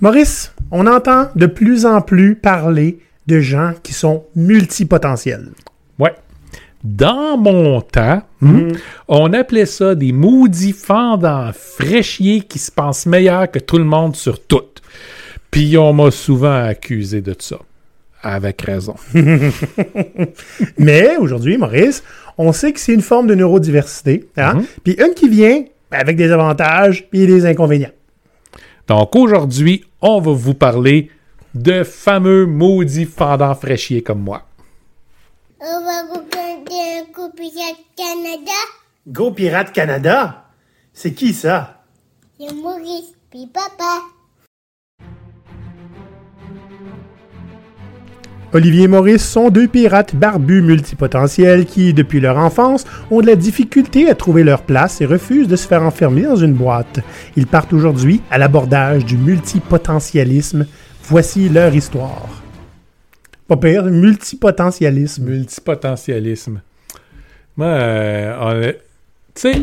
Maurice, on entend de plus en plus parler de gens qui sont multipotentiels. Ouais. Dans mon temps, hmm, on appelait ça des maudits fendants fraîchiers qui se pensent meilleurs que tout le monde sur tout. Puis on m'a souvent accusé de ça. Avec raison. Mais aujourd'hui, Maurice, on sait que c'est une forme de neurodiversité. Hein? Mhm. Puis une qui vient avec des avantages puis des inconvénients. Donc aujourd'hui, on va vous parler de fameux maudits fendants fraîchiers comme moi. On va regarder un coup Pirate Canada. Go Pirate Canada? C'est qui ça? C'est Maurice, puis papa. Olivier et Maurice sont deux pirates barbus multipotentiels qui, depuis leur enfance, ont de la difficulté à trouver leur place et refusent de se faire enfermer dans une boîte. Ils partent aujourd'hui à l'abordage du multipotentialisme. Voici leur histoire. Pas pire, multipotentialisme. Multipotentialisme. Euh, tu sais,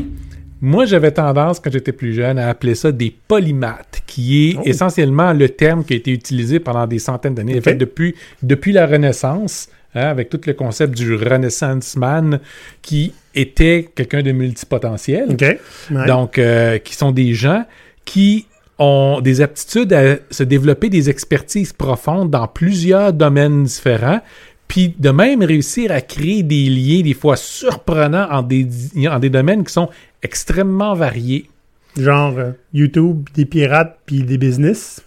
moi j'avais tendance quand j'étais plus jeune à appeler ça des polymathes, qui est Oh. essentiellement le terme qui a été utilisé pendant des centaines d'années, en fait, depuis, depuis la Renaissance, hein, avec tout le concept du Renaissance man, qui était quelqu'un de multipotentiel. Ouais. Donc, euh, qui sont des gens qui ont des aptitudes à se développer des expertises profondes dans plusieurs domaines différents, puis de même réussir à créer des liens des fois surprenants en des, en des domaines qui sont extrêmement variés. Genre euh, YouTube, des pirates, puis des business,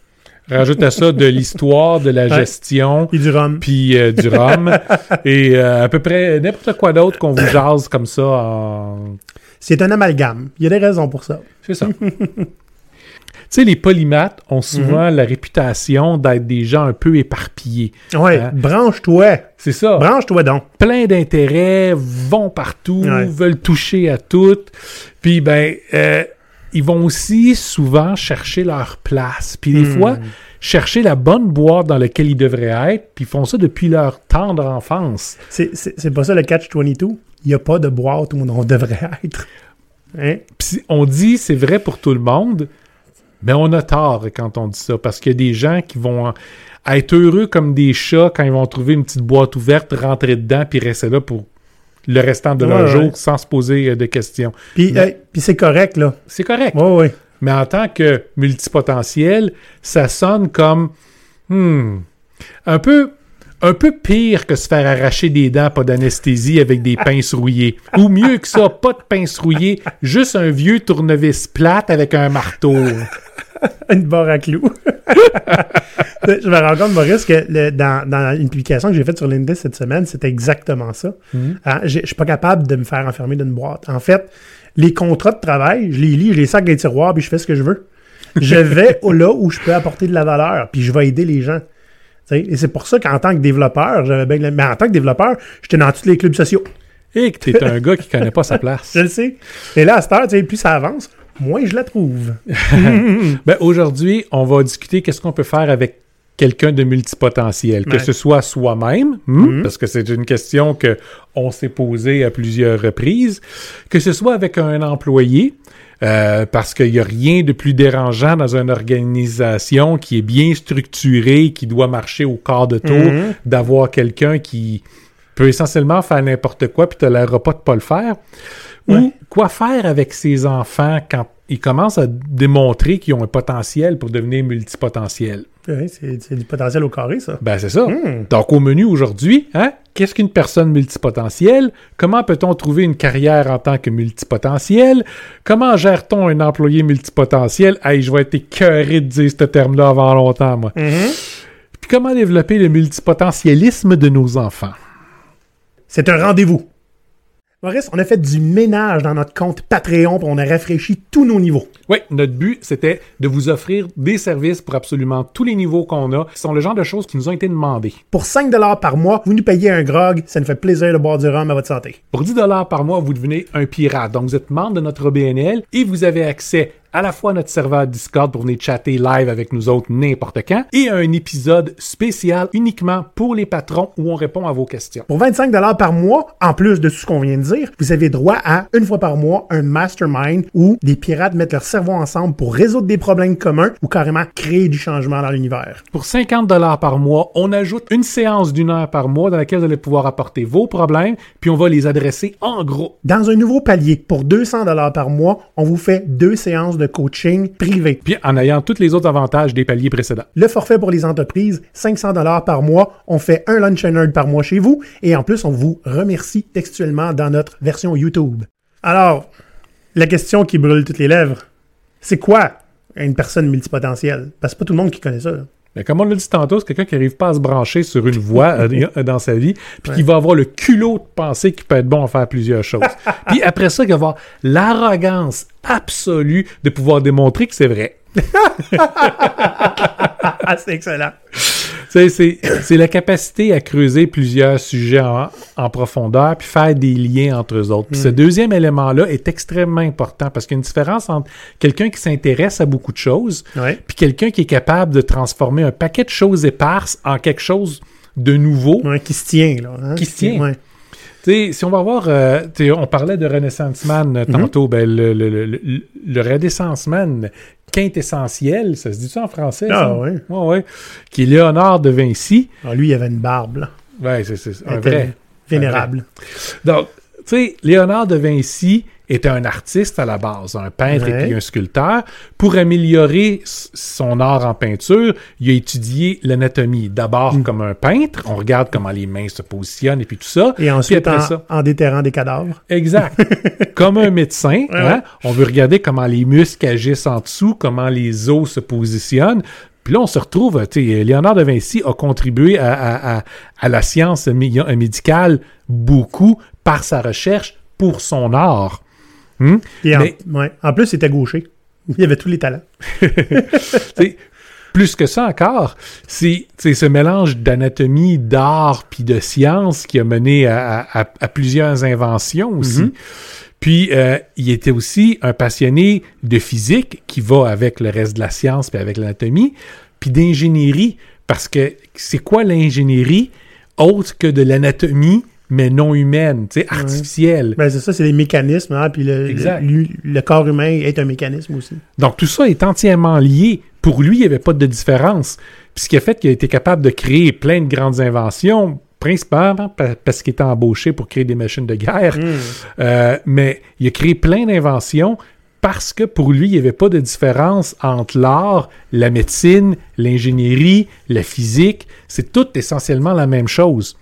Rajoute à ça de l'histoire, de la gestion, puis du rhum. puis euh, du rhum, et euh, à peu près n'importe quoi d'autre qu'on vous jase comme ça en, C'est un amalgame. Il y a des raisons pour ça. C'est ça. tu sais, les polymathes ont souvent la réputation d'être des gens un peu éparpillés. Ouais, Hein? branche-toi. C'est ça. Branche-toi donc. Plein d'intérêts, vont partout, Ouais. veulent toucher à tout. Puis, ben, euh, ils vont aussi souvent chercher leur place. Puis, des Hmm. fois, chercher la bonne boîte dans laquelle ils devraient être. Puis, ils font ça depuis leur tendre enfance. C'est- pas ça le catch-22. Il n'y a pas de boîte où on devrait être. Hein? Puis on dit c'est vrai pour tout le monde, mais on a tort quand on dit ça parce qu'il y a des gens qui vont être heureux comme des chats quand ils vont trouver une petite boîte ouverte, rentrer dedans puis rester là pour le restant de leur Ouais, jour sans se poser euh, de questions. Puis, euh, c'est correct, là. C'est correct. Ouais, ouais. Mais en tant que multipotentiel, ça sonne comme hmm, un peu un peu pire que se faire arracher des dents, pas d'anesthésie avec des pinces rouillées. Ou mieux que ça, pas de pinces rouillées, juste un vieux tournevis plate avec un marteau. Une barre à clous. je me rends compte, Maurice, que le- dans, dans une publication que j'ai faite sur LinkedIn cette semaine, c'était exactement ça. Hein, j'ai- Je suis pas capable de me faire enfermer d'une boîte. En fait, les contrats de travail, je les lis, je les sac dans les tiroirs, puis je fais ce que je veux. Je vais là où je peux apporter de la valeur, puis je vais aider les gens. Et c'est pour ça qu'en tant que développeur, j'avais bien... Mais en tant que développeur, j'étais dans tous les clubs sociaux. Et que t'es un gars qui connaît pas sa place. Je le sais. Et là, à cette heure, plus ça avance, moins je la trouve. Ben, aujourd'hui, on va discuter qu'est-ce qu'on peut faire avec quelqu'un de multipotentiel, que Ouais. ce soit soi-même, hmm, parce que c'est une question que on s'est posée à plusieurs reprises, que ce soit avec un employé, euh, parce qu'il n'y a rien de plus dérangeant dans une organisation qui est bien structurée, qui doit marcher au quart de tour, Mhm. d'avoir quelqu'un qui peut essentiellement faire n'importe quoi puis tolérera pas de pas le faire. Ouais. Ou quoi faire avec ses enfants quand ils commencent à démontrer qu'ils ont un potentiel pour devenir multipotentiels? Ouais, c'est c'est du potentiel au carré, ça. Ben, c'est ça. Hmm. Donc, au menu aujourd'hui, hein, qu'est-ce qu'une personne multipotentielle? Comment peut-on trouver une carrière en tant que multipotentiel? Comment gère-t-on un employé multipotentiel? Hey, je vais être écœuré de dire ce terme-là avant longtemps, moi. Mhm. Puis comment développer le multipotentialisme de nos enfants? C'est un rendez-vous. Maurice, on a fait du ménage dans notre compte Patreon, puis on a rafraîchi tous nos niveaux. Oui, notre but, c'était de vous offrir des services pour absolument tous les niveaux qu'on a, qui sont le genre de choses qui nous ont été demandées. Pour 5 par mois, vous nous payez un grog, ça nous fait plaisir de boire du rhum à votre santé. Pour 10 dollars par mois, vous devenez un pirate. Donc, vous êtes membre de notre OBNL et vous avez accès à la fois notre serveur Discord pour venir chatter live avec nous autres n'importe quand et un épisode spécial uniquement pour les patrons où on répond à vos questions. Pour 25 par mois, en plus de tout ce qu'on vient de dire, vous avez droit à, une fois par mois, un mastermind où des pirates mettent leur cerveau ensemble pour résoudre des problèmes communs ou carrément créer du changement dans l'univers. Pour 50 dollars par mois, on ajoute une séance d'une heure par mois dans laquelle vous allez pouvoir apporter vos problèmes, puis on va les adresser en gros. Dans un nouveau palier, pour 200 dollars par mois, on vous fait deux séances de coaching privé. Puis en ayant tous les autres avantages des paliers précédents. Le forfait pour les entreprises, 500 dollars par mois. On fait un lunch and learn par mois chez vous et en plus, on vous remercie textuellement dans notre version YouTube. Alors, la question qui brûle toutes les lèvres, c'est quoi une personne multipotentielle? Parce que c'est pas tout le monde qui connaît ça. là. Mais comme on l'a dit tantôt, c'est quelqu'un qui n'arrive pas à se brancher sur une voie euh, dans sa vie, puis qui va avoir le culot de penser qu'il peut être bon à faire plusieurs choses. puis après ça, il va avoir l'arrogance absolue de pouvoir démontrer que c'est vrai. Ah, c'est excellent. C'est c'est la capacité à creuser plusieurs sujets en, en profondeur puis faire des liens entre eux autres. Puis ce deuxième élément-là est extrêmement important parce qu'il y a une différence entre quelqu'un qui s'intéresse à beaucoup de choses Ouais. puis quelqu'un qui est capable de transformer un paquet de choses éparses en quelque chose de nouveau. Ouais, qui se tient, là. hein? Qui se tient. Ouais. Tu sais, si on va voir, euh, on parlait de Renaissance Man euh, tantôt, ben, le, le, le, le, Renaissance Man quintessentiel, ça se dit ça en français? Ah, ça? ouais. Ouais, ouais. Qui est Léonard de Vinci. Ah, lui, il avait une barbe, là. Ouais, c'est un vrai. Vénérable. Donc, tu sais, Léonard de Vinci était un artiste à la base, un peintre Ouais. et puis un sculpteur. Pour améliorer son art en peinture, il a étudié l'anatomie. D'abord Mm. comme un peintre, on regarde comment les mains se positionnent et puis tout ça. Et ensuite, en, ça, en déterrant des cadavres. Exact. Comme un médecin, hein, on veut regarder comment les muscles agissent en dessous, comment les os se positionnent. Puis là, on se retrouve, tu sais, Léonard de Vinci a contribué à, à- à- à la science mé- médicale beaucoup par sa recherche pour son art. Hmm? Et en, Mais- ouais. en plus, il était gaucher. Il avait tous les talents. Plus que ça encore, c'est ce mélange d'anatomie, d'art puis de science qui a mené à, à- à plusieurs inventions aussi. Puis, euh, il était aussi un passionné de physique qui va avec le reste de la science puis avec l'anatomie, puis d'ingénierie, parce que c'est quoi l'ingénierie autre que de l'anatomie, mais non humaine, tu sais, artificielle. Ben, c'est ça, c'est les mécanismes. Hein, puis le, le, le corps humain est un mécanisme aussi. Donc tout ça est entièrement lié. Pour lui, il n'y avait pas de différence. Puis ce qui a fait qu'il a été capable de créer plein de grandes inventions, principalement pa- parce qu'il était embauché pour créer des machines de guerre. Euh, mais il a créé plein d'inventions parce que pour lui, il n'y avait pas de différence entre l'art, la médecine, l'ingénierie, la physique. C'est tout essentiellement la même chose.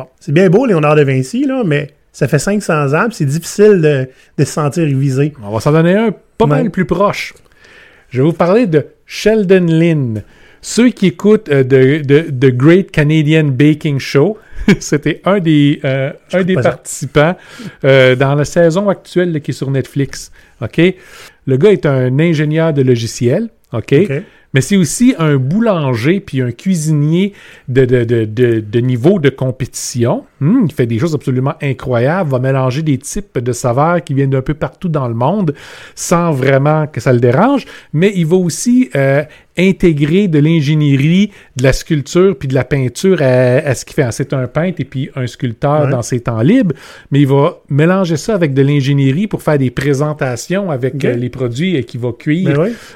Bon, c'est bien beau, Léonard de Vinci, là, mais ça fait 500 ans, c'est difficile de, de se sentir visé. On va s'en donner un pas Ouais. mal plus proche. Je vais vous parler de Sheldon Lynn. Ceux qui écoutent euh, de, Great Canadian Baking Show, c'était un des, euh, un des participants euh, dans la saison actuelle là, qui est sur Netflix. OK? Le gars est un ingénieur de logiciel. OK? Mais c'est aussi un boulanger puis un cuisinier de, de, de, de, niveau de compétition. Hmm, il fait des choses absolument incroyables, va mélanger des types de saveurs qui viennent d'un peu partout dans le monde sans vraiment que ça le dérange. Mais il va aussi euh, intégrer de l'ingénierie, de la sculpture puis de la peinture à, à ce qu'il fait. C'est un peintre et puis un sculpteur Ouais. dans ses temps libres, mais il va mélanger ça avec de l'ingénierie pour faire des présentations avec euh, les produits euh, qu'il va cuire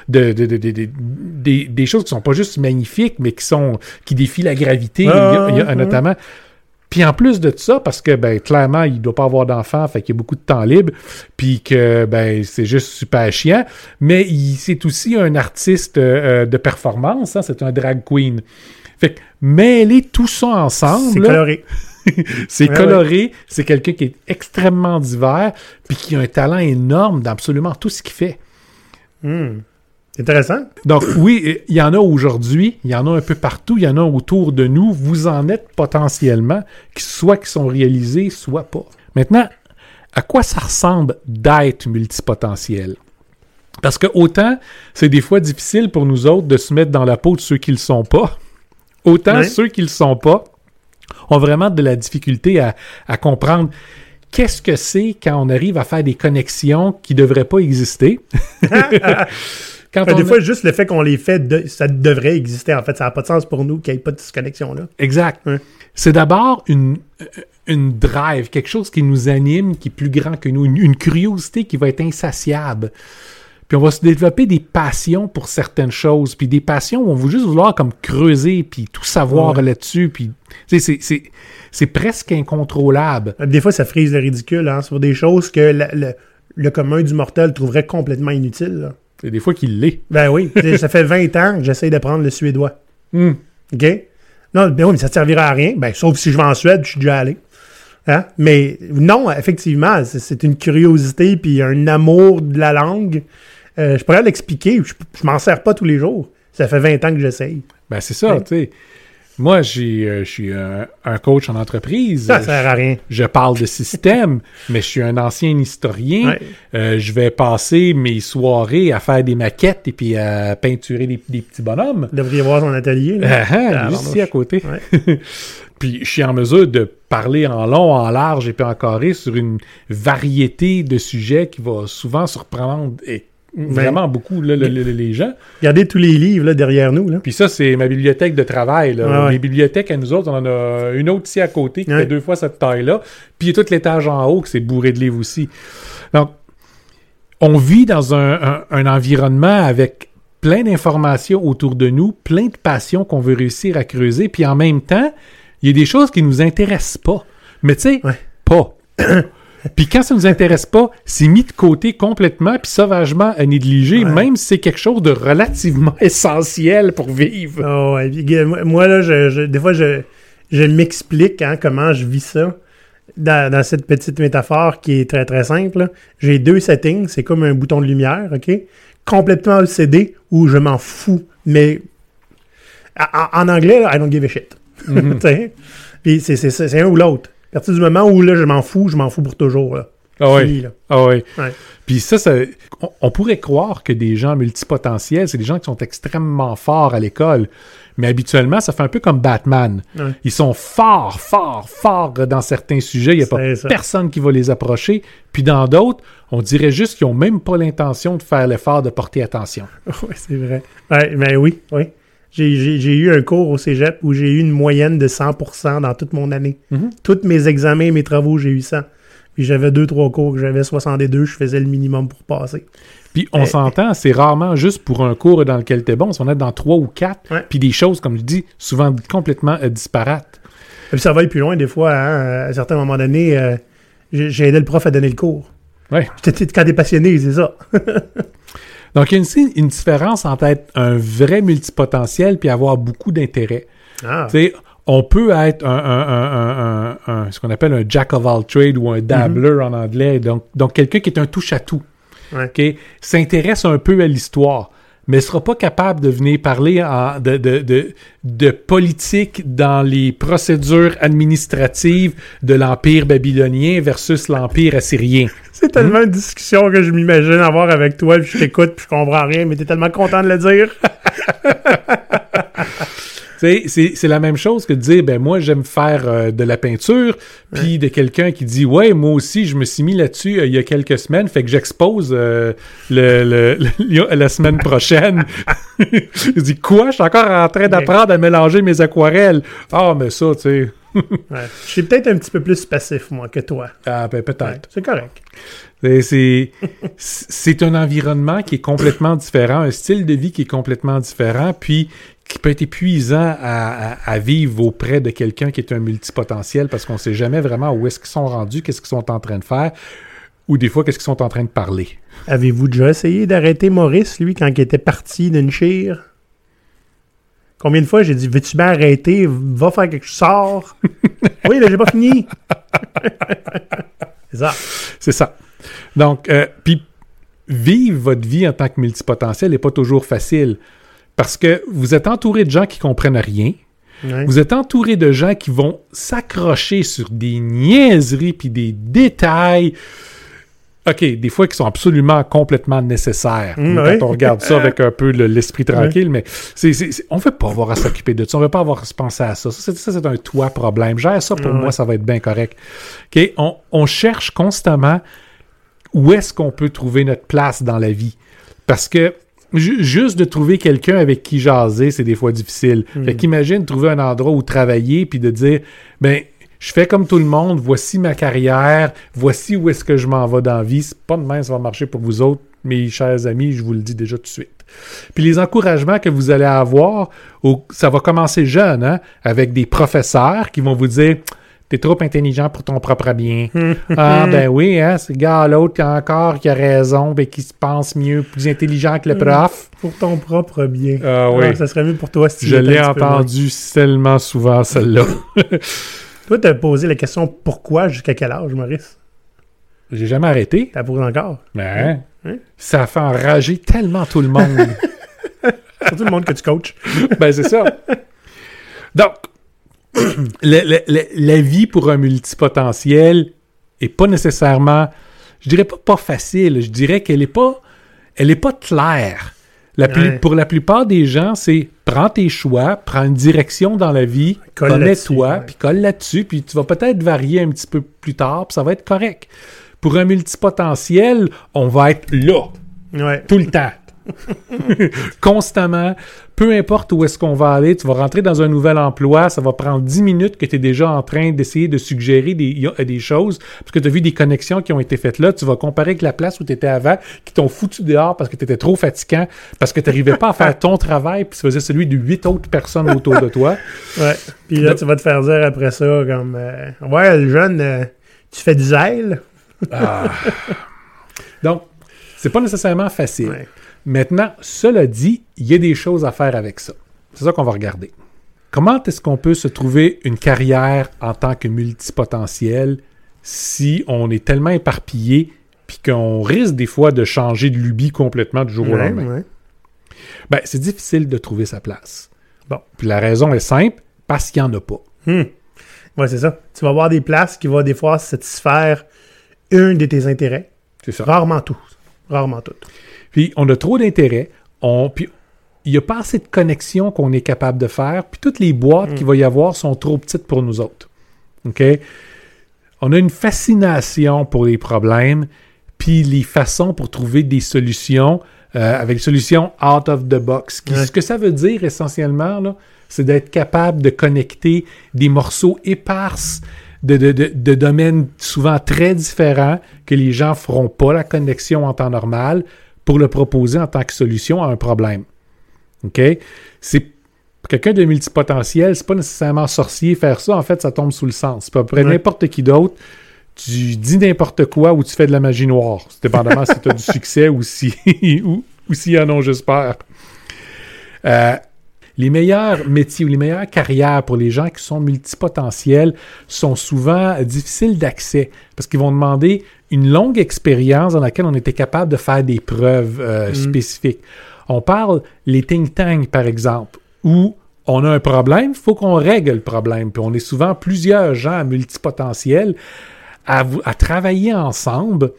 Ben de, de- de- des, des choses qui sont pas juste magnifiques, mais qui sont qui défient la gravité, Ah, il y a- il y a, ah, notamment. Puis en plus de ça, parce que ben clairement, il doit pas avoir d'enfants, fait qu'il y a beaucoup de temps libre, puis que ben c'est juste super chiant, mais il c'est aussi un artiste euh, euh, de performance, hein, c'est un drag queen. Fait que mêler tout ça C'est ensemble, là, coloré. c'est Ouais, coloré, c'est quelqu'un qui est extrêmement divers, puis qui a un talent énorme dans absolument tout ce qu'il fait. Hmm. Intéressant. Donc oui, il y en a aujourd'hui, il y en a un peu partout, il y en a autour de nous. Vous en êtes potentiellement, soit qui sont réalisés, soit pas. Maintenant, à quoi ça ressemble d'être multipotentiel? Parce que autant c'est des fois difficile pour nous autres de se mettre dans la peau de ceux qui le sont pas, autant ceux qui le sont pas ont vraiment de la difficulté à, à comprendre qu'est-ce que c'est quand on arrive à faire des connexions qui devraient pas exister. quand Fait, on des a- fois, juste le fait qu'on les fait, de- ça devrait exister. En fait, ça n'a pas de sens pour nous qu'il n'y ait pas de disconnexion-là. Exact. C'est d'abord une, une drive, quelque chose qui nous anime, qui est plus grand que nous, une, une curiosité qui va être insatiable. Puis on va se développer des passions pour certaines choses, puis des passions où on va juste vouloir comme creuser, puis tout savoir Ouais. là-dessus, puis c'est- c'est c'est presque incontrôlable. Des fois, ça frise le ridicule hein, sur des choses que la- le, le commun du mortel trouverait complètement inutiles. là. C'est des fois qu'il l'est. Ben oui, ça fait 20 ans que j'essaie d'apprendre le suédois. Hmm. OK? Non, ben oui, mais ça ne servira à rien. Ben, sauf si je vais en Suède, je suis déjà allé. Hein? Mais non, effectivement, c'est- c'est une curiosité puis un amour de la langue. Euh, je pourrais l'expliquer. Je, je m'en sers pas tous les jours. Ça fait 20 ans que j'essaye. Ben c'est ça, Ouais. tu sais. Moi, j'ai, euh, je suis un, un coach en entreprise. Ça sert à rien. je parle de système, mais je suis un ancien historien. Ouais. Euh, je vais passer mes soirées à faire des maquettes et puis à peinturer des, des petits bonhommes. Vous devriez voir son atelier. là. Ah, ah, Ah, ici à côté. Ouais. puis je suis en mesure de parler en long, en large et puis en carré sur une variété de sujets qui va souvent surprendre et vraiment beaucoup là, le- le- le- les gens. Regardez tous les livres là, derrière nous. Là. Puis ça, c'est ma bibliothèque de travail. Là. Ouais, ouais. Les bibliothèques à nous autres, on en a une autre ici à côté qui Ouais. fait deux fois cette taille-là. Puis il y a tout l'étage en haut qui c'est bourré de livres aussi. Donc, on vit dans un, un- un environnement avec plein d'informations autour de nous, plein de passions qu'on veut réussir à creuser. Puis en même temps, il y a des choses qui nous intéressent pas. Mais tu sais, Ouais. pas. Puis quand ça nous intéresse pas, c'est mis de côté complètement puis sauvagement à négliger, Ouais. même si c'est quelque chose de relativement essentiel pour vivre. Ah ouais, moi, là, je, je- des fois, je, je m'explique hein, comment je vis ça. Dans, dans cette petite métaphore qui est très très simple, j'ai deux settings, c'est comme un bouton de lumière, ok? Complètement OCD où je m'en fous, mais en, en anglais, là, I don't give a shit. Mhm. Sais? Puis c'est un ou l'autre. À partir du moment où là, je m'en fous, je m'en fous pour toujours. Là. Ah. Fini, là. Ah. Ouais. Puis ça, ça on, on pourrait croire que des gens multipotentiels, c'est des gens qui sont extrêmement forts à l'école. Mais habituellement, ça fait un peu comme Batman. Ouais. Ils sont forts, forts, forts dans certains sujets. Il n'y a pas ça. personne qui va les approcher. Puis dans d'autres, on dirait juste qu'ils n'ont même pas l'intention de faire l'effort de porter attention. Oui, c'est vrai. Ouais, ben oui, oui. J'ai, eu un cours au cégep où j'ai eu une moyenne de 100% dans toute mon année. Mhm. Tous mes examens et mes travaux, j'ai eu 100. Puis j'avais deux, trois cours que j'avais 62, je faisais le minimum pour passer. Puis on Euh, s'entend, c'est rarement juste pour un cours dans lequel tu es bon. Si on est dans trois ou quatre, Ouais. puis des choses, comme je dis, souvent complètement euh, disparates. Et puis ça va aller plus loin, des fois, hein, à certains moments donnés, euh, j'ai, aidé le prof à donner le cours. Ouais. T'es- t'es- Quand t'es passionné, c'est ça. Donc, il y a une différence entre être un vrai multipotentiel puis avoir beaucoup d'intérêt. Ah, Tu sais, on peut être un, un- un- un- un- un- ce qu'on appelle un jack of all trades ou un dabbler en anglais. Donc, donc quelqu'un qui est un touche-à-tout. Ouais. OK? S'intéresse un peu à l'histoire, mais sera pas capable de venir parler en- de, de, de, de politique dans les procédures administratives de l'Empire babylonien versus l'Empire assyrien. c'est tellement une discussion que je m'imagine avoir avec toi, puis je t'écoute, puis je comprends rien, mais t'es tellement content de le dire. C'est c'est la même chose que de dire, ben moi j'aime faire euh, de la peinture, puis de quelqu'un qui dit, ouais, moi aussi je me suis mis là-dessus euh, il y a quelques semaines, fait que j'expose euh, le, le- le- la semaine prochaine. Je dis, quoi? Je suis encore en train d'apprendre à mélanger mes aquarelles. Ah, mais ça, tu sais, Ouais. Je suis peut-être un petit peu plus passif, moi, que toi. ah, ben peut-être. Ouais, c'est correct. C'est un environnement qui est complètement différent, un style de vie qui est complètement différent, puis qui peut être épuisant à, à- à vivre auprès de quelqu'un qui est un multipotentiel parce qu'on ne sait jamais vraiment où est-ce qu'ils sont rendus, qu'est-ce qu'ils sont en train de faire, ou des fois qu'est-ce qu'ils sont en train de parler. Avez-vous déjà essayé d'arrêter Maurice, lui, quand il était parti d'une chire? Combien de fois j'ai dit, veux-tu bien arrêter? Va faire quelque chose, sors. oui, là, j'ai pas fini. c'est ça. C'est ça. Donc, euh, puis vivre votre vie en tant que multipotentiel n'est pas toujours facile parce que vous êtes entouré de gens qui comprennent rien. Ouais. Vous êtes entouré de gens qui vont s'accrocher sur des niaiseries puis des détails OK, des fois qui sont absolument complètement nécessaires. Mm, quand on regarde ça avec un peu le- l'esprit tranquille, mais on ne veut pas avoir à s'occuper de ça. On ne veut pas avoir à se penser à ça. Ça, c'est, un toi problème. Gère ça pour Ouais. moi, ça va être bien correct. OK, on, on cherche constamment où est-ce qu'on peut trouver notre place dans la vie. Parce que juste de trouver quelqu'un avec qui jaser, c'est des fois difficile. Mm. Fait qu'imagine trouver un endroit où travailler puis de dire, ben, je fais comme tout le monde, voici ma carrière, voici où est-ce que je m'en vais dans la vie. C'est pas de même, ça va marcher pour vous autres, mes chers amis, je vous le dis déjà tout de suite. Puis les encouragements que vous allez avoir, ça va commencer jeune, hein, avec des professeurs qui vont vous dire T'es trop intelligent pour ton propre bien. ah, ben oui, hein, ce gars l'autre qui a encore qui a raison, ben, qui se pense mieux, plus intelligent que le prof. Pour ton propre bien. Ah oui. ça serait mieux pour toi si tu Je l'ai entendu tellement souvent, celle-là. Toi, t'as posé la question pourquoi jusqu'à quel âge, Maurice? J'ai jamais arrêté. T'as posé encore? Mais Hein? ça a fait enrager tellement tout le monde. Surtout le monde que tu coaches. ben, c'est ça. Donc, la vie pour un multipotentiel est pas nécessairement, je dirais pas pas facile, je dirais qu'elle est pas, elle est pas claire. La plus- Ouais. Pour la plupart des gens, c'est prends tes choix, prends une direction dans la vie, connais-toi, puis colle là-dessus, puis tu vas peut-être varier un petit peu plus tard, puis ça va être correct. Pour un multipotentiel, on va être là, Ouais. tout le temps. Constamment. Peu importe où est-ce qu'on va aller, tu vas rentrer dans un nouvel emploi, ça va prendre 10 minutes que tu es déjà en train d'essayer de suggérer des, a- des choses, parce que tu as vu des connexions qui ont été faites là, tu vas comparer avec la place où tu étais avant, qui t'ont foutu dehors parce que tu étais trop fatigant, parce que tu n'arrivais pas à faire ton travail, puis tu faisais celui de 8 autres personnes autour de toi. Ouais. Puis là, Donc- tu vas te faire dire après ça, comme, euh, ouais, le jeune, euh, tu fais du zèle. Ah. Donc, c'est pas nécessairement facile. Ouais. Maintenant, cela dit, il y a des choses à faire avec ça. C'est ça qu'on va regarder. Comment est-ce qu'on peut se trouver une carrière en tant que multipotentiel si on est tellement éparpillé puis qu'on risque des fois de changer de lubie complètement du jour au lendemain? ouais. Ben, c'est difficile de trouver sa place. Bon. Puis la raison est simple, parce qu'il n'y en a pas. Hmm. Ouais, c'est ça. Tu vas avoir des places qui vont des fois satisfaire un de tes intérêts. C'est ça. Rarement tout. Rarement tout. Puis on a trop d'intérêt, on, puis il n'y a pas assez de connexions qu'on est capable de faire, puis toutes les boîtes qu'il va y avoir sont trop petites pour nous autres. OK? On a une fascination pour les problèmes, puis les façons pour trouver des solutions, euh, avec des solutions out of the box. Qui- Ouais. Ce que ça veut dire essentiellement, c'est d'être capable de connecter des morceaux éparses de, de- de- de domaines souvent très différents que les gens feront pas la connexion en temps normal pour le proposer en tant que solution à un problème. OK? C'est quelqu'un de multipotentiel, c'est pas nécessairement sorcier faire ça, en fait, ça tombe sous le sens. C'est à peu près Ouais. n'importe qui d'autre. Tu dis n'importe quoi ou tu fais de la magie noire. C'est dépendamment si tu as du succès ou si ou, ou s'ils en ont juste peur. Euh, les meilleurs métiers ou les meilleures carrières pour les gens qui sont multipotentiels sont souvent difficiles d'accès parce qu'ils vont demander une longue expérience dans laquelle on était capable de faire des preuves euh, spécifiques. On parle les think tanks, par exemple, où on a un problème, il faut qu'on règle le problème. Puis on est souvent plusieurs gens multipotentiels à, vous- à travailler ensemble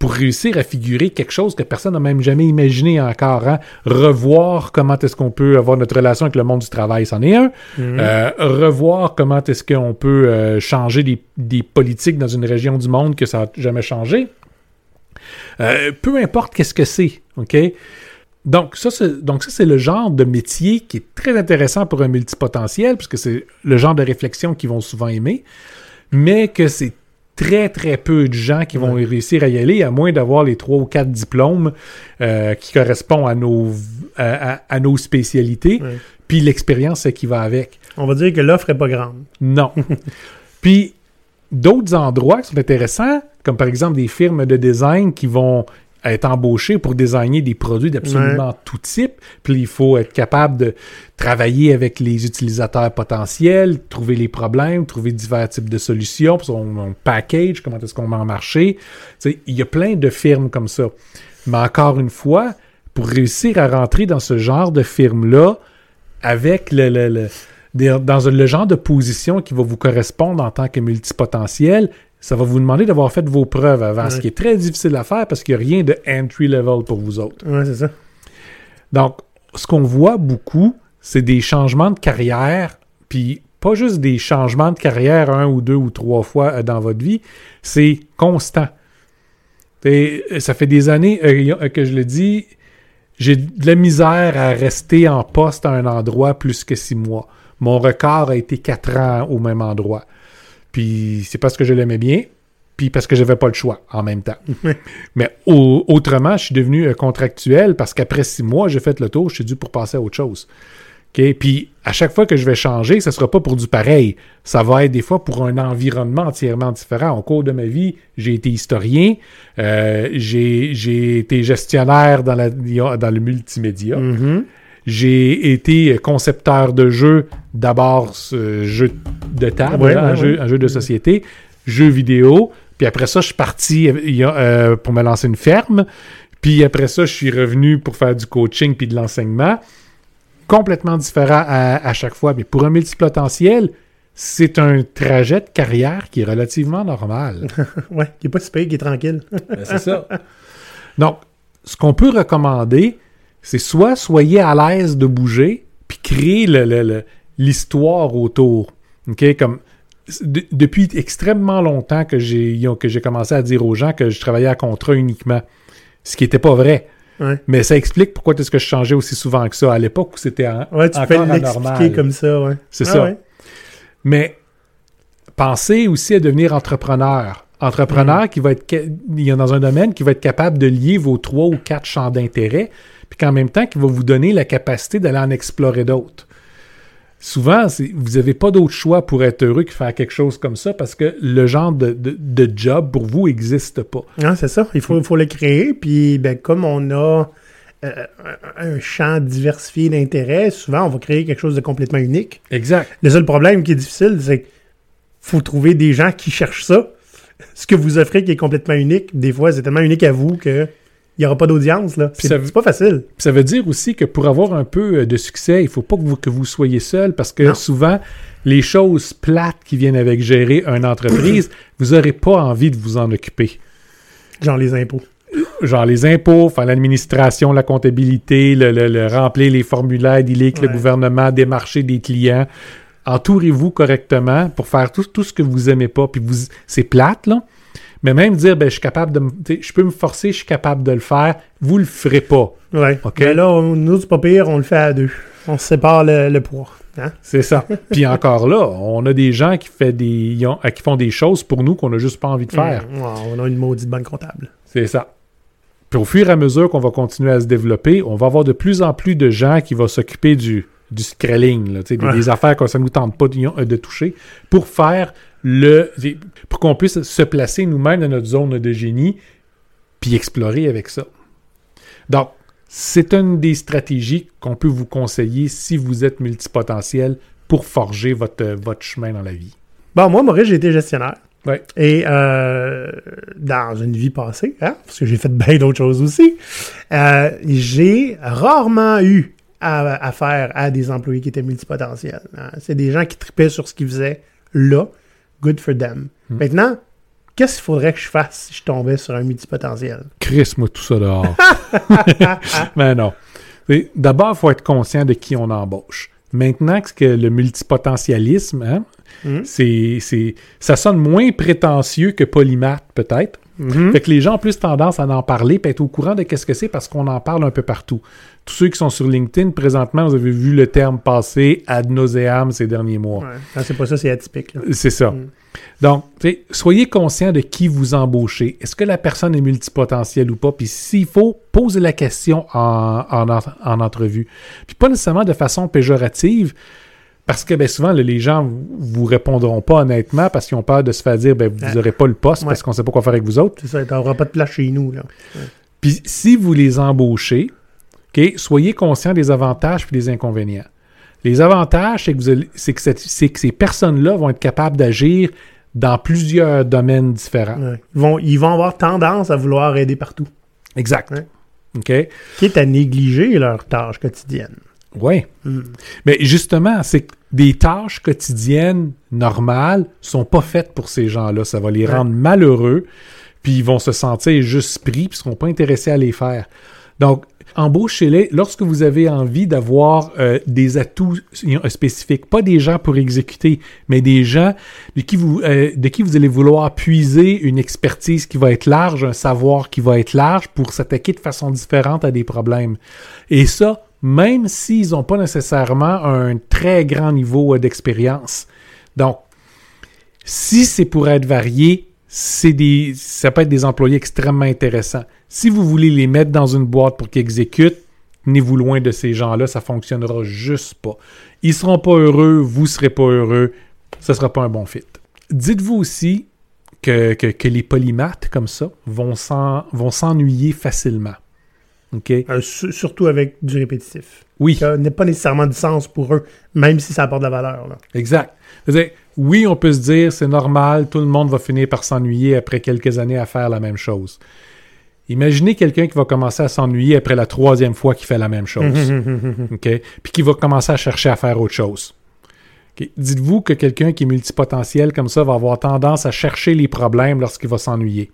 pour réussir à figurer quelque chose que personne n'a même jamais imaginé encore. hein. Revoir comment est-ce qu'on peut avoir notre relation avec le monde du travail, c'en est un. Euh, revoir comment est-ce qu'on peut euh, changer des, des politiques dans une région du monde que ça n'a jamais changé. Euh, peu importe qu'est-ce que c'est, OK? Donc ça, c'est, donc, ça, c'est le genre de métier qui est très intéressant pour un multipotentiel, puisque c'est le genre de réflexion qu'ils vont souvent aimer, mais que c'est très, très peu de gens qui vont réussir à y aller, à moins d'avoir les trois ou quatre diplômes euh, qui correspondent à nos, à, à- à nos spécialités, Ouais. puis l'expérience qui va avec. On va dire que l'offre est pas grande. Non. Puis d'autres endroits qui sont intéressants, comme par exemple des firmes de design qui vont être embauchées pour designer des produits d'absolument tout type. Puis il faut être capable de travailler avec les utilisateurs potentiels, trouver les problèmes, trouver divers types de solutions, puis on, on package, comment est-ce qu'on met en marché. Il y a plein de firmes comme ça. Mais encore une fois, pour réussir à rentrer dans ce genre de firme-là, avec le, le- dans le genre de position qui va vous correspondre en tant que multipotentiel, ça va vous demander d'avoir fait vos preuves avant, ce qui est très difficile à faire parce qu'il n'y a rien de entry level pour vous autres. Ouais, c'est ça. Donc, ce qu'on voit beaucoup, c'est des changements de carrière, puis pas juste des changements de carrière un ou deux ou trois fois euh, dans votre vie, c'est constant. Et euh, ça fait des années euh, que je le dis, j'ai de la misère à rester en poste à un endroit plus que six mois. Mon record a été quatre ans au même endroit. Puis c'est parce que je l'aimais bien, puis parce que j'avais pas le choix en même temps. Mais au- autrement, je suis devenu euh, contractuel parce qu'après six mois, j'ai fait le tour, je suis dû pour passer à autre chose. Puis à chaque fois que je vais changer, ce ne sera pas pour du pareil. Ça va être des fois pour un environnement entièrement différent. Au cours de ma vie, j'ai été historien, euh, j'ai été gestionnaire dans, la, dans le multimédia. Mhm. J'ai été concepteur de jeux, d'abord de table, Ouais, un, jeu, ouais. un jeu de société, jeux vidéo. Puis après ça, je suis parti euh, euh, pour me lancer une ferme. Puis après ça, je suis revenu pour faire du coaching puis de l'enseignement. Complètement différent à, à chaque fois. Mais pour un multipotentiel, c'est un trajet de carrière qui est relativement normal. Ouais, qui est pas si qui est tranquille. Ben, c'est ça. Donc, ce qu'on peut recommander, c'est soit soyez à l'aise de bouger, puis créer l'histoire autour. OK? Comme de- depuis extrêmement longtemps que j'ai que j'ai commencé à dire aux gens que je travaillais à contrat uniquement. Ce qui n'était pas vrai. Ouais. Mais ça explique pourquoi est-ce que je changeais aussi souvent que ça à l'époque où c'était en- Ouais, tu encore anormal. comme ça, ouais. C'est Ah ça. ouais. Mais pensez aussi à devenir entrepreneur. Entrepreneur qui va être il y a dans un domaine qui va être capable de lier vos trois ou quatre champs d'intérêt, puis qu'en même temps qui va vous donner la capacité d'aller en explorer d'autres. Souvent, vous n'avez pas d'autre choix pour être heureux que faire quelque chose comme ça parce que le genre de, de- de job pour vous n'existe pas. Non, c'est ça. Il faut, il faut le créer. Puis, ben, comme on a euh, un un champ diversifié d'intérêts, souvent, on va créer quelque chose de complètement unique. Exact. Le seul problème qui est difficile, c'est qu'il faut trouver des gens qui cherchent ça. Ce que vous offrez qui est complètement unique, des fois, c'est tellement unique à vous que il n'y aura pas d'audience. là. Puis C'est ça- c'est pas facile. Puis ça veut dire aussi que pour avoir un peu euh, de succès, il faut pas que vous, que vous soyez seul parce que Non. souvent, les choses plates qui viennent avec gérer une entreprise, vous n'aurez pas envie de vous en occuper. Genre les impôts. Genre les impôts, enfin, l'administration, la comptabilité, le, le- le remplir les formulaires d'ILIC, le Ouais. gouvernement, démarcher des clients. Entourez-vous correctement pour faire tout, tout ce que vous aimez pas. Puis vous, c'est plate, là. Mais même dire, ben, je suis capable de je peux me forcer, je suis capable de le faire, vous le ferez pas. Ouais. OK? Mais là, on- nous, c'est pas pire, on le fait à deux. On se sépare le, le poids. Hein? C'est ça. Puis encore là, on a des gens qui, fait des, ont- qui font des choses pour nous qu'on n'a juste pas envie de faire. Mm. On a une maudite banque comptable. C'est ça. Puis au fur et à mesure qu'on va continuer à se développer, on va avoir de plus en plus de gens qui vont s'occuper du, du scrolling, là, des, affaires que ça ne nous tente pas de, de toucher, pour faire le. pour qu'on puisse se placer nous-mêmes dans notre zone de génie, puis explorer avec ça. Donc, c'est une des stratégies qu'on peut vous conseiller si vous êtes multipotentiel pour forger votre, votre chemin dans la vie. Bon, moi, Maurice, j'ai été gestionnaire. Ouais. Et euh, dans une vie passée, hein, parce que j'ai fait bien d'autres choses aussi, euh, j'ai rarement eu à, affaire à des employés qui étaient multipotentiels. hein. C'est des gens qui tripaient sur ce qu'ils faisaient là. Good for them. Hmm. Maintenant, qu'est-ce qu'il faudrait que je fasse si je tombais sur un multipotentiel? Crisse-moi tout ça dehors. Mais non. D'abord, il faut être conscient de qui on embauche. Maintenant que le multipotentialisme, hein, c'est, c'est, ça sonne moins prétentieux que polymath, peut-être. Mhm. Fait que les gens ont plus tendance à en parler et être au courant de qu'est-ce que c'est parce qu'on en parle un peu partout. Tous ceux qui sont sur LinkedIn, présentement, vous avez vu le terme passer ad nauseam ces derniers mois. Ouais. Ah, c'est pas ça, c'est atypique. là. C'est ça. Mm. Donc, soyez conscient de qui vous embauchez. Est-ce que la personne est multipotentielle ou pas? Puis s'il faut, posez la question en, en, en- en entrevue. Puis pas nécessairement de façon péjorative, parce que ben, souvent, là, les gens vous- vous répondront pas honnêtement parce qu'ils ont peur de se faire dire ben, vous Ah. n'aurez pas le poste Ouais. parce qu'on sait pas quoi faire avec vous autres. C'est ça, t'auras pas de place chez nous. Là. Puis si vous les embauchez, soyez conscient des avantages et des inconvénients. Les avantages, c'est que, vous allez- c'est que, cette- c'est que ces personnes-là vont être capables d'agir dans plusieurs domaines différents. Ouais. Ils, vont, ils vont avoir tendance à vouloir aider partout. Exact. OK? Quitte à négliger leurs tâches quotidiennes. Oui. Hmm. Mais justement, c'est que des tâches quotidiennes normales sont pas faites pour ces gens-là. Ça va les Ouais. rendre malheureux, puis ils vont se sentir juste pris, puis ils seront pas intéressés à les faire. Donc, embauchez-les lorsque vous avez envie d'avoir euh, des atouts euh, spécifiques, pas des gens pour exécuter, mais des gens de qui vous euh, de qui vous allez vouloir puiser une expertise qui va être large, un savoir qui va être large pour s'attaquer de façon différente à des problèmes. Et ça, même s'ils n'ont pas nécessairement un très grand niveau euh, d'expérience. Donc, si c'est pour être varié, ça peut être des employés extrêmement intéressants. Si vous voulez les mettre dans une boîte pour qu'ils exécutent, tenez-vous loin de ces gens-là, ça fonctionnera juste pas. Ils seront pas heureux, vous serez pas heureux, ça sera pas un bon fit. Dites-vous aussi que, que, les polymathes comme ça vont s'ennuyer facilement. Euh, su- surtout avec du répétitif. Oui. Ça n'a pas nécessairement du sens pour eux, même si ça apporte de la valeur. Là. Exact. Oui, on peut se dire, c'est normal, tout le monde va finir par s'ennuyer après quelques années à faire la même chose. Imaginez quelqu'un qui va commencer à s'ennuyer après la troisième fois qu'il fait la même chose. OK? Puis qui va commencer à chercher à faire autre chose. Dites-vous que quelqu'un qui est multipotentiel comme ça va avoir tendance à chercher les problèmes lorsqu'il va s'ennuyer.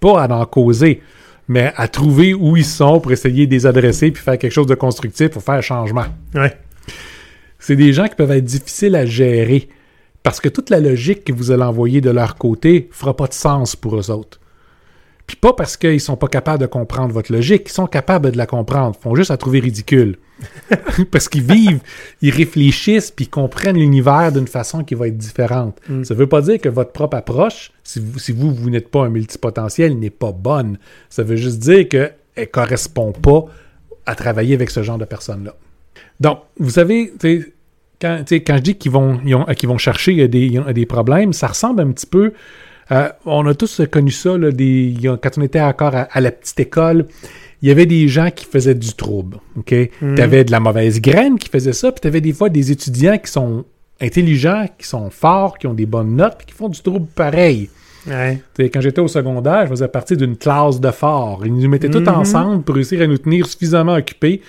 Pas à en causer, mais à trouver où ils sont pour essayer de les adresser puis faire quelque chose de constructif pour faire un changement ouais. c'est des gens qui peuvent être difficiles à gérer parce que toute la logique que vous allez envoyer de leur côté fera pas de sens pour eux autres. Puis pas parce qu'ils sont pas capables de comprendre votre logique, ils sont capables de la comprendre, ils font juste la trouver ridicule. parce qu'ils vivent, ils réfléchissent puis ils comprennent l'univers d'une façon qui va être différente. Mm. Ça veut pas dire que votre propre approche, si vous, si vous, vous n'êtes pas un multipotentiel, n'est pas bonne. Ça veut juste dire qu'elle correspond pas à travailler avec ce genre de personnes-là. Donc, vous savez, quand, je dis qu'ils vont, ils ont- qu'ils vont chercher des, des problèmes, ça ressemble un petit peu. Euh, on a tous connu ça, là, des, quand on était encore à, à la petite école, il y avait des gens qui faisaient du trouble. ok? Mhm. Tu avais de la mauvaise graine qui faisait ça, puis tu avais des fois des étudiants qui sont intelligents, qui sont forts, qui ont des bonnes notes, puis qui font du trouble pareil. Ouais. Quand j'étais au secondaire, je faisais partie d'une classe de forts. Ils nous mettaient tous Mhm. ensemble pour réussir à nous tenir suffisamment occupés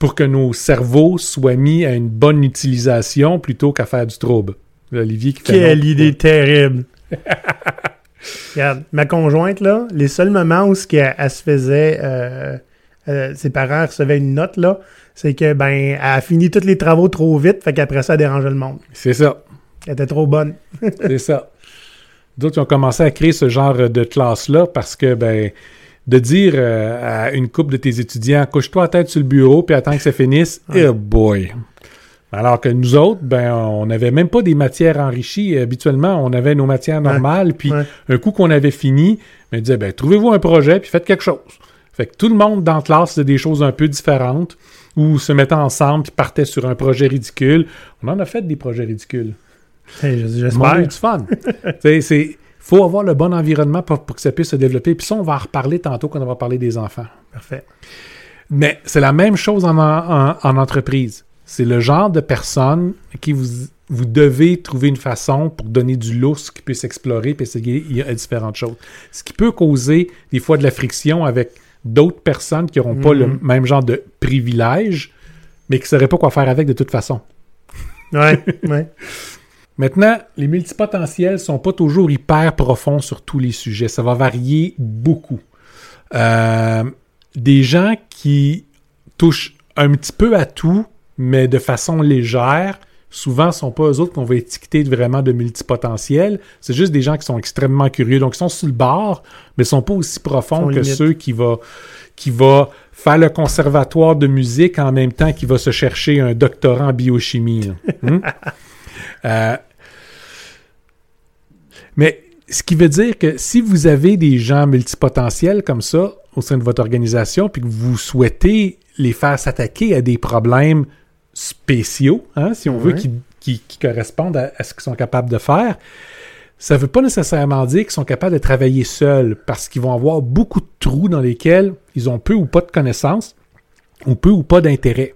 pour que nos cerveaux soient mis à une bonne utilisation plutôt qu'à faire du trouble. Olivier qui fait Quelle idée terrible. Regarde, ma conjointe, là, les seuls moments où ce qu'elle elle se faisait, euh, euh, ses parents recevaient une note, là, c'est que, ben, elle a fini tous les travaux trop vite, fait qu'après ça, elle dérangeait le monde. C'est ça. Elle était trop bonne. C'est ça. D'autres ont commencé à créer ce genre de classe-là parce que, ben, de dire euh, à une couple de tes étudiants, couche-toi la tête sur le bureau puis attends que ça finisse, Ouais. eh boy. Alors que nous autres, ben, on n'avait même pas des matières enrichies. Habituellement, on avait nos matières Ouais. normales, puis Ouais. un coup qu'on avait fini, ben, on disait, ben, trouvez-vous un projet puis faites quelque chose. Fait que tout le monde dans la classe faisait des choses un peu différentes ou se mettait ensemble puis partait sur un projet ridicule. On en a fait des projets ridicules. Hey, j- On a eu J'espère. du fun. C'est faut avoir le bon environnement pour, pour que ça puisse se développer. Puis ça, on va en reparler tantôt quand on va parler des enfants. Parfait. Mais c'est la même chose en, en- en entreprise. C'est le genre de personne qui vous, vous devez trouver une façon pour donner du lousse qui puisse explorer puis essayer il y a différentes choses. Ce qui peut causer des fois de la friction avec d'autres personnes qui n'auront pas le Mhm. même genre de privilège, mais qui ne sauraient pas quoi faire avec de toute façon. Ouais, ouais. Maintenant, les multipotentiels sont pas toujours hyper profonds sur tous les sujets. Ça va varier beaucoup. Euh, des gens qui touchent un petit peu à tout, mais de façon légère, souvent sont pas eux autres qu'on va étiqueter vraiment de multipotentiels. C'est juste des gens qui sont extrêmement curieux. Donc, ils sont sur le bord, mais ils sont pas aussi profonds que limite. ceux qui va, qui va faire le conservatoire de musique en même temps qu'il va se chercher un doctorat en biochimie. Hmm? Euh, mais ce qui veut dire que si vous avez des gens multipotentiels comme ça au sein de votre organisation, puis que vous souhaitez les faire s'attaquer à des problèmes spéciaux, hein, si on veut, qui, qui- qui correspondent à, à ce qu'ils sont capables de faire, ça ne veut pas nécessairement dire qu'ils sont capables de travailler seuls, parce qu'ils vont avoir beaucoup de trous dans lesquels ils ont peu ou pas de connaissances, ou peu ou pas d'intérêt.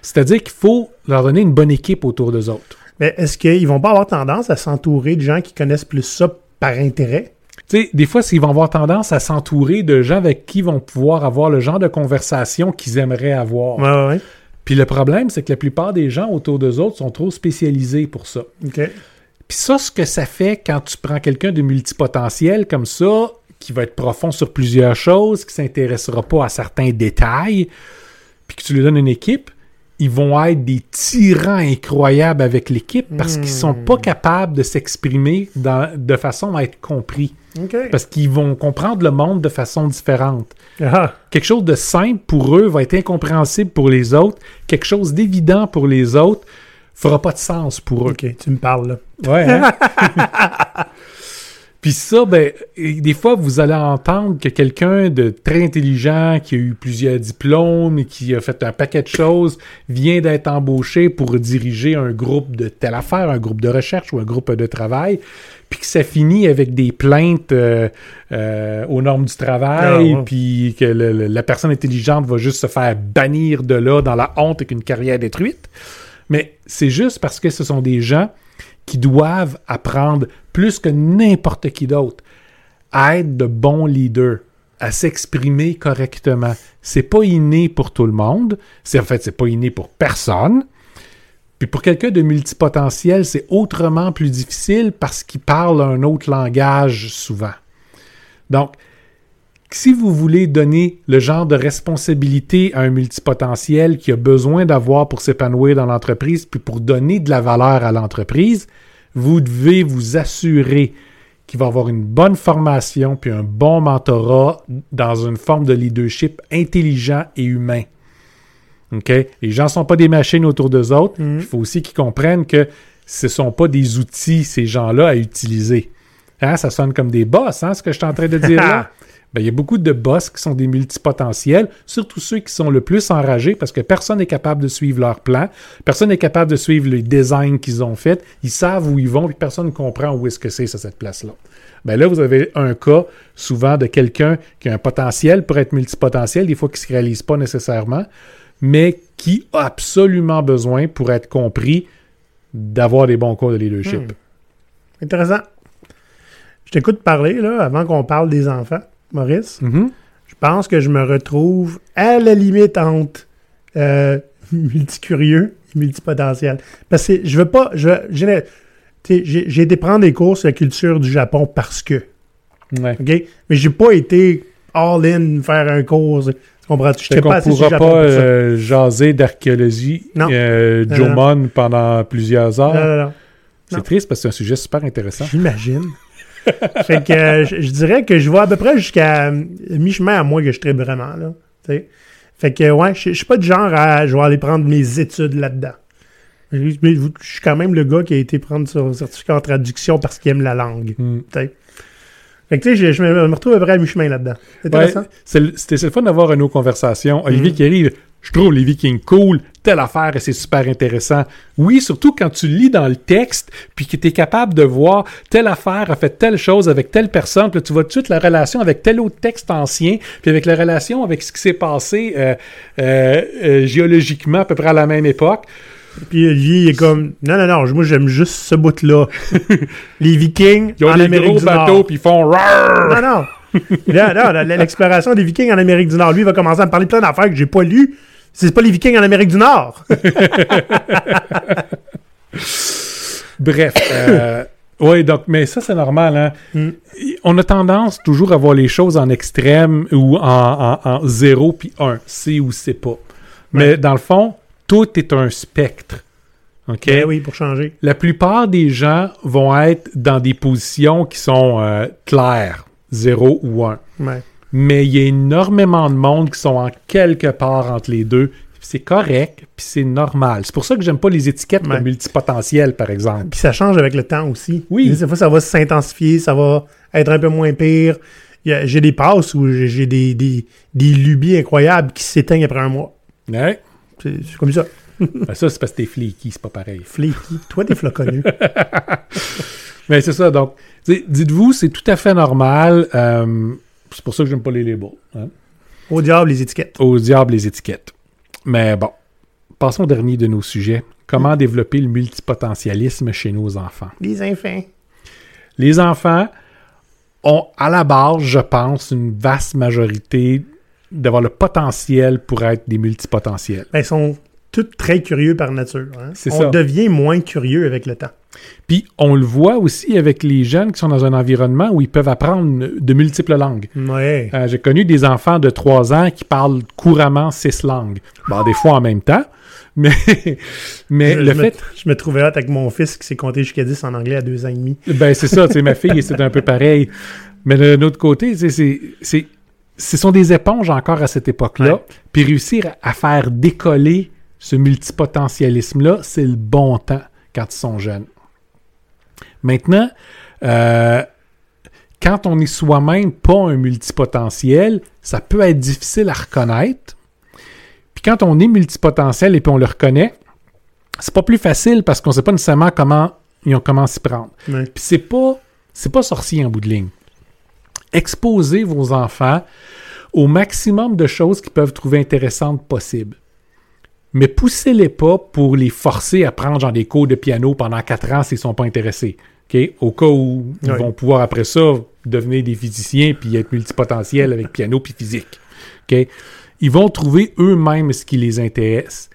C'est-à-dire qu'il faut leur donner une bonne équipe autour d'eux autres. Mais est-ce qu'ils vont pas avoir tendance à s'entourer de gens qui connaissent plus ça par intérêt? Tu sais, des fois, ils vont avoir tendance à s'entourer de gens avec qui ils vont pouvoir avoir le genre de conversation qu'ils aimeraient avoir. Ouais, ouais, ouais. Puis le problème, c'est que la plupart des gens autour d'eux autres sont trop spécialisés pour ça. OK. Puis ça, ce que ça fait quand tu prends quelqu'un de multipotentiel comme ça, qui va être profond sur plusieurs choses, qui s'intéressera pas à certains détails, puis que tu lui donnes une équipe, ils vont être des tyrans incroyables avec l'équipe parce qu'ils sont pas capables de s'exprimer de façon à être compris. Parce qu'ils vont comprendre le monde de façon différente. Ah, Quelque chose de simple pour eux va être incompréhensible pour les autres. Quelque chose d'évident pour les autres fera pas de sens pour eux. OK, tu me parles, là. Ouais, hein? Puis ça, ben, des fois, vous allez entendre que quelqu'un de très intelligent, qui a eu plusieurs diplômes et qui a fait un paquet de choses, vient d'être embauché pour diriger un groupe de telle affaire, un groupe de recherche ou un groupe de travail, puis que ça finit avec des plaintes euh, euh, aux normes du travail, Ah, puis que le- le- la personne intelligente va juste se faire bannir de là dans la honte et qu'une carrière détruite. Mais c'est juste parce que ce sont des gens qui doivent apprendre plus que n'importe qui d'autre à être de bons leaders, à s'exprimer correctement. C'est pas inné pour tout le monde. En fait, c'est pas inné pour personne. Puis pour quelqu'un de multipotentiel, c'est autrement plus difficile parce qu'il parle un autre langage souvent. Donc, si vous voulez donner le genre de responsabilité à un multipotentiel qui a besoin d'avoir pour s'épanouir dans l'entreprise, puis pour donner de la valeur à l'entreprise, vous devez vous assurer qu'il va avoir une bonne formation puis un bon mentorat dans une forme de leadership intelligent et humain. OK? Les gens ne sont pas des machines autour d'eux autres. Mhm. Il faut aussi qu'ils comprennent que ce ne sont pas des outils, ces gens-là, à utiliser. Hein, Ça sonne comme des boss, hein, ce que je suis en train de dire là? Ben, il y a beaucoup de boss qui sont des multipotentiels, surtout ceux qui sont le plus enragés parce que personne n'est capable de suivre leur plan, personne n'est capable de suivre le design qu'ils ont fait, ils savent où ils vont, puis personne ne comprend où est-ce que c'est cette place-là. Ben là, vous avez un cas souvent de quelqu'un qui a un potentiel pour être multipotentiel, des fois qui ne se réalise pas nécessairement, mais qui a absolument besoin pour être compris d'avoir des bons cours de leadership. Hmm. Intéressant. Je t'écoute parler, là, avant qu'on parle des enfants, Maurice. Mhm. Je pense que je me retrouve à la limite entre euh, multicurieux et multipotentiel. Parce que je veux pas. Je, j'ai, été prendre des cours sur la culture du Japon parce que. Ouais. OK? Mais j'ai pas été all-in faire un cours. Tu comprends-tu? Pas assez sur pourra pas euh, jaser d'archéologie Non. euh, Jomon pendant plusieurs heures. C'est triste parce que c'est un sujet super intéressant. J'imagine. fait que euh, je, je dirais que je vais à peu près jusqu'à euh, mi-chemin à moi que je traite vraiment, là. Fait que, ouais, je je suis pas du genre à. Je vais aller prendre mes études là-dedans. Je je suis quand même le gars qui a été prendre son certificat en traduction parce qu'il aime la langue. Hmm. Fait que, tu sais, je, me retrouve à peu près à mi-chemin là-dedans. C'est Ouais, le- C'était fun d'avoir une autre conversation. Olivier qui arrive, je trouve les Vikings cool, telle affaire et c'est super intéressant. Oui, surtout quand tu lis dans le texte, puis que tu es capable de voir telle affaire a fait telle chose avec telle personne, puis là, tu vois tout de suite la relation avec tel autre texte ancien, puis avec la relation avec ce qui s'est passé euh, euh, euh, géologiquement à peu près à la même époque. Puis Olivier, il est comme. Non, non, non, moi, j'aime juste ce bout-là. Les Vikings Ils ont en des Amérique gros du bateaux, Nord. puis ils font! Non, non. Non, la- l'exploration des Vikings en Amérique du Nord. Lui, il va commencer à me parler de plein d'affaires que j'ai pas lues. C'est pas les Vikings en Amérique du Nord. Bref, euh, oui, donc, mais ça, c'est normal. Hein? Mm. On a tendance toujours à voir les choses en extrême ou en, en, en 0 puis 1. C'est ou c'est pas. Mais dans le fond, tout est un spectre. OK? Ben oui, pour changer. La plupart des gens vont être dans des positions qui sont euh, claires, 0 ou 1. Ouais. Mais il y a énormément de monde qui sont en quelque part entre les deux. C'est correct, puis c'est normal. C'est pour ça que j'aime pas les étiquettes Ouais. multipotentiel, par exemple. Puis ça change avec le temps aussi. Oui. Des fois, ça va s'intensifier, ça va être un peu moins pire. J'ai des passes où j'ai des, des, des lubies incroyables qui s'éteignent après un mois. Ouais. C'est comme ça. Ben ça, c'est parce que t'es fleeky, c'est pas pareil. Flaky. Toi, t'es floconnu. Mais c'est ça, donc, dites-vous, c'est tout à fait normal. euh, c'est pour ça que j'aime pas les labels. hein. Au diable, les étiquettes. Au diable, les étiquettes. Mais bon, passons au dernier de nos sujets. Comment développer le multipotentialisme chez nos enfants? Les enfants. Les enfants ont à la base, je pense, une vaste majorité d'avoir le potentiel pour être des multipotentiels. Ben, ils sont tous très curieux par nature. hein. On ça. devient moins curieux avec le temps. Puis on le voit aussi avec les jeunes qui sont dans un environnement où ils peuvent apprendre de multiples langues. Ouais. Euh, J'ai connu des enfants de 3 ans qui parlent couramment six langues. Bon, des fois en même temps, mais, mais je, le je me, fait... je me trouvais hâte avec mon fils qui s'est compté jusqu'à 10 en anglais à deux ans et demi. Ben, c'est ça, sais, ma fille, c'est un peu pareil. Mais d'un autre côté, c'est, c'est, ce sont des éponges encore à cette époque-là. Ouais. Puis réussir à faire décoller ce multipotentialisme-là, c'est le bon temps quand ils sont jeunes. Maintenant, euh, quand on est soi-même pas un multipotentiel, ça peut être difficile à reconnaître. Puis quand on est multipotentiel et puis on le reconnaît, c'est pas plus facile parce qu'on sait pas nécessairement comment, ils ont- comment s'y prendre. Ouais. Puis c'est pas c'est pas sorcier en bout de ligne. Exposez vos enfants au maximum de choses qu'ils peuvent trouver intéressantes possibles. Mais poussez-les pas pour les forcer à prendre genre des cours de piano pendant quatre ans s'ils sont pas intéressés. Au cas où ils vont pouvoir après ça devenir des physiciens puis être multipotentiels avec piano puis physique. OK? Ils vont trouver eux-mêmes ce qui les intéresse.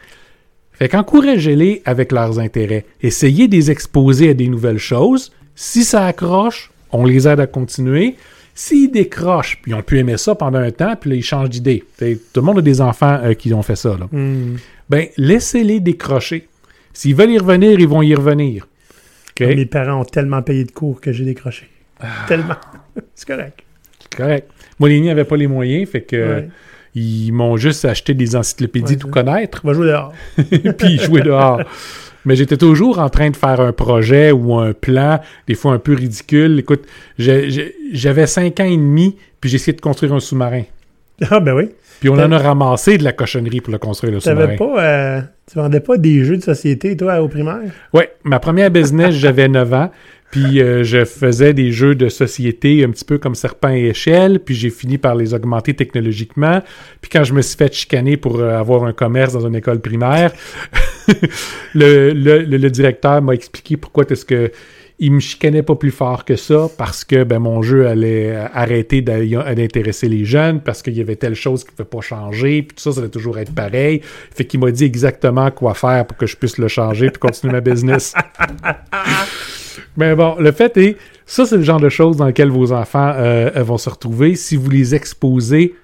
Fait qu'encouragez-les avec leurs intérêts. Essayez de les exposer à des nouvelles choses. Si ça accroche, on les aide à continuer. S'ils décrochent, puis ils ont pu aimer ça pendant un temps, puis là, ils changent d'idée. Tout le monde a des enfants euh, qui ont fait ça. Là. Hmm. Ben, laissez-les décrocher. S'ils veulent y revenir, ils vont y revenir. Mes parents ont tellement payé de cours que j'ai décroché. Ah. Tellement. C'est correct. Correct. Moi, les miens n'avaient pas les moyens, fait que Ouais. ils m'ont juste acheté des encyclopédies Ouais, tout connaître. On va jouer dehors. puis jouer dehors. Mais j'étais toujours en train de faire un projet ou un plan, des fois un peu ridicule. Écoute, j'avais cinq ans et demi, puis j'ai essayé de construire un sous-marin. Ah, ben oui. Puis on en a ramassé de la cochonnerie pour le construire, le sous-marin. Pas. euh, tu vendais pas des jeux de société, toi, au primaire? Ouais, ma première business, j'avais 9 ans. Puis euh, je faisais des jeux de société un petit peu comme serpent et échelle. Puis j'ai fini par les augmenter technologiquement. Puis quand je me suis fait chicaner pour euh, avoir un commerce dans une école primaire, le, le- le- le directeur m'a expliqué pourquoi est-ce que il me chicanait pas plus fort que ça parce que ben, mon jeu allait euh, arrêter d'intéresser les jeunes parce qu'il y avait telle chose qui ne pouvait pas changer puis tout ça ça allait toujours être pareil. Fait qu'il m'a dit exactement quoi faire pour que je puisse le changer puis continuer ma business. Mais bon, le fait est, ça, c'est le genre de choses dans lesquelles vos enfants euh, vont se retrouver. Si vous les exposez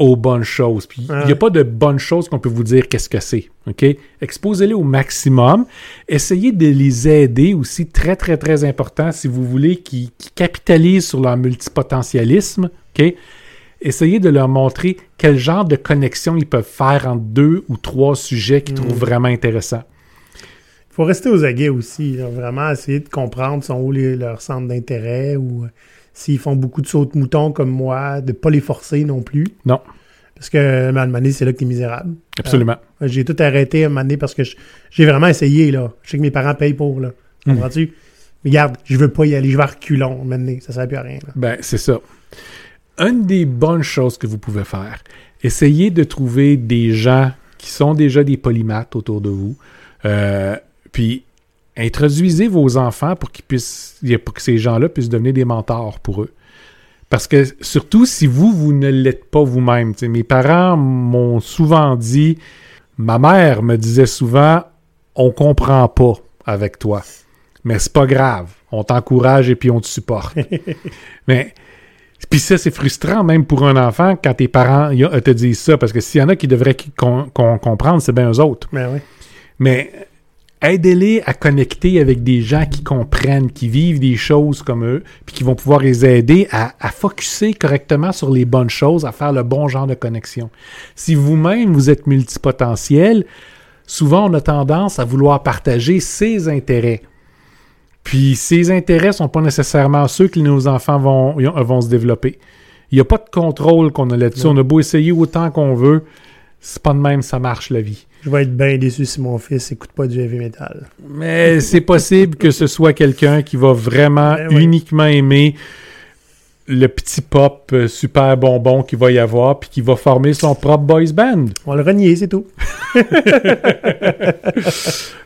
aux bonnes choses. Puis il n'y a pas de bonnes choses qu'on peut vous dire qu'est-ce que c'est. OK? Exposez-les au maximum. Essayez de les aider aussi, très, très, très important, si vous voulez qu'ils qu'ils capitalisent sur leur multipotentialisme. OK? Essayez de leur montrer quel genre de connexion ils peuvent faire entre deux ou trois sujets qu'ils trouvent vraiment intéressants. Il faut rester aux aguets aussi. là, vraiment essayer de comprendre sont où les- leurs centres d'intérêt ou s'ils font beaucoup de sauts de mouton comme moi, de ne pas les forcer non plus. Non, Parce que à un moment donné, c'est là que tu es misérable. absolument. Euh, J'ai tout arrêté à un moment donné parce que j'ai vraiment essayé. là. Je sais que mes parents payent pour. là. Mm. Comprends-tu? Mais regarde, je veux pas y aller. Je vais à reculons. à un moment donné. Ça ne sert plus à rien. là. Ben, c'est ça. Une des bonnes choses que vous pouvez faire, essayez de trouver des gens qui sont déjà des polymathes autour de vous. Euh, puis, introduisez vos enfants pour qu'ils puissent, pour que ces gens-là puissent devenir des mentors pour eux. Parce que surtout si vous, vous ne l'êtes pas vous-même. Mes parents m'ont souvent dit, ma mère me disait souvent, on comprend pas avec toi. Mais c'est pas grave. On t'encourage et puis on te supporte. Mais puis ça, c'est frustrant même pour un enfant quand tes parents te disent ça, parce que s'il y en a qui devraient comprendre, c'est bien eux autres. Mais oui. Mais aidez-les à connecter avec des gens qui comprennent, qui vivent des choses comme eux, puis qui vont pouvoir les aider à, à focuser correctement sur les bonnes choses, à faire le bon genre de connexion. Si vous-même, vous êtes multipotentiel, souvent on a tendance à vouloir partager ses intérêts. Puis ces intérêts sont pas nécessairement ceux que nos enfants vont, vont se développer. Il n'y a pas de contrôle qu'on a là-dessus. On a beau essayer autant qu'on veut, c'est pas de même ça marche la vie. Je vais être bien déçu si mon fils écoute pas du heavy metal. Mais c'est possible que ce soit quelqu'un qui va vraiment Ben oui. uniquement aimer le petit pop euh, super bonbon qu'il va y avoir, puis qui va former son propre boys band. On va le renier, c'est tout.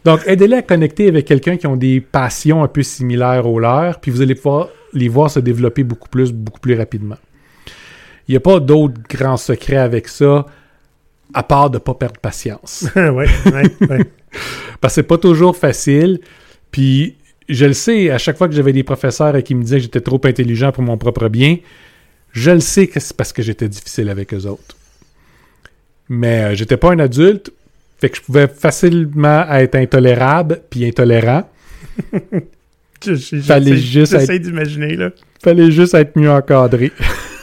Donc, aidez-les à connecter avec quelqu'un qui ont des passions un peu similaires aux leurs, puis vous allez pouvoir les voir se développer beaucoup plus, beaucoup plus rapidement. Il n'y a pas d'autres grands secrets avec ça. À part de pas perdre patience. ouais, ouais. Parce que c'est pas toujours facile. Puis je le sais, à chaque fois que j'avais des professeurs qui me disaient que j'étais trop intelligent pour mon propre bien, je le sais que c'est parce que j'étais difficile avec eux autres. Mais euh, j'étais pas un adulte, fait que je pouvais facilement être intolérable puis intolérant. Je- je- Fallait juste J'essaie d'imaginer, là. Fallait juste être mieux encadré.